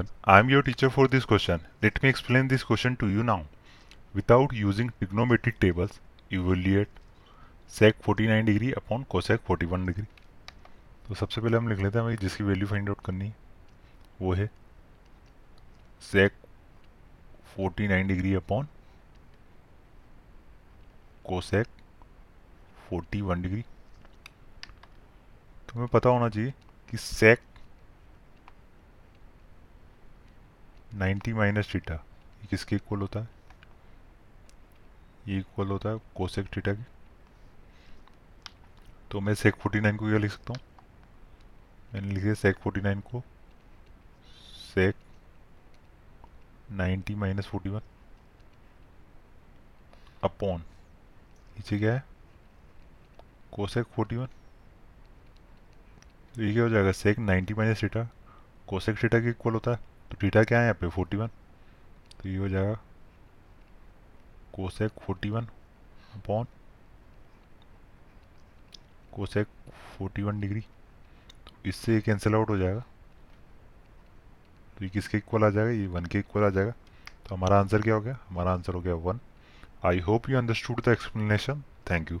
Everyone I am your teacher for this question let me explain this question to you now without using trigonometric tables evaluate sec 49 degree upon cosec 41 degree तो सबसे पहले हम लिख लेते हैं भाई, जिसकी वैल्यू फाइंड आउट करनी है, वो है sec 49 degree upon cosec 41 degree तुम्हें पता होना चाहिए कि सेक 90 माइनस थीटा, ये किसके इक्वल होता है? ये इक्वल होता है कोसेक थीटा की। तो मैं सेक 49 को क्या लिख सकता हूँ? मैंने लिखे सेक 49 को sec 90 minus forty one upon नीचे क्या है? कोसेक 41 तो ये क्या हो जाएगा? Sec 90 minus theta cosec theta के इक्वल होता है। तो थीटा क्या है यहाँ पे? 41 तो ये हो जाएगा। Cosec 41 upon cosec 41 degree. तो इससे ये कैंसिल आउट हो जाएगा। तो ये किसके इक्वल आ जाएगा? ये वन के इक्वल आ जाएगा। तो हमारा आंसर क्या हो गया? हमारा आंसर हो गया one. I hope you understood the explanation thank you